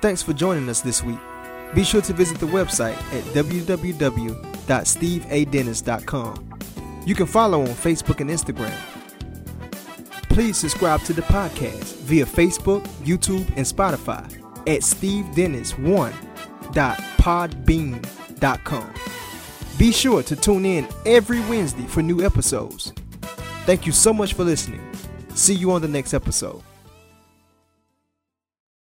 Thanks for joining us this week. Be sure to visit the website at www.steveadennis.com. You can follow on Facebook and Instagram. Please subscribe to the podcast via Facebook, YouTube, and Spotify at stevedennis1.podbean.com. Be sure to tune in every Wednesday for new episodes. Thank you so much for listening. See you on the next episode.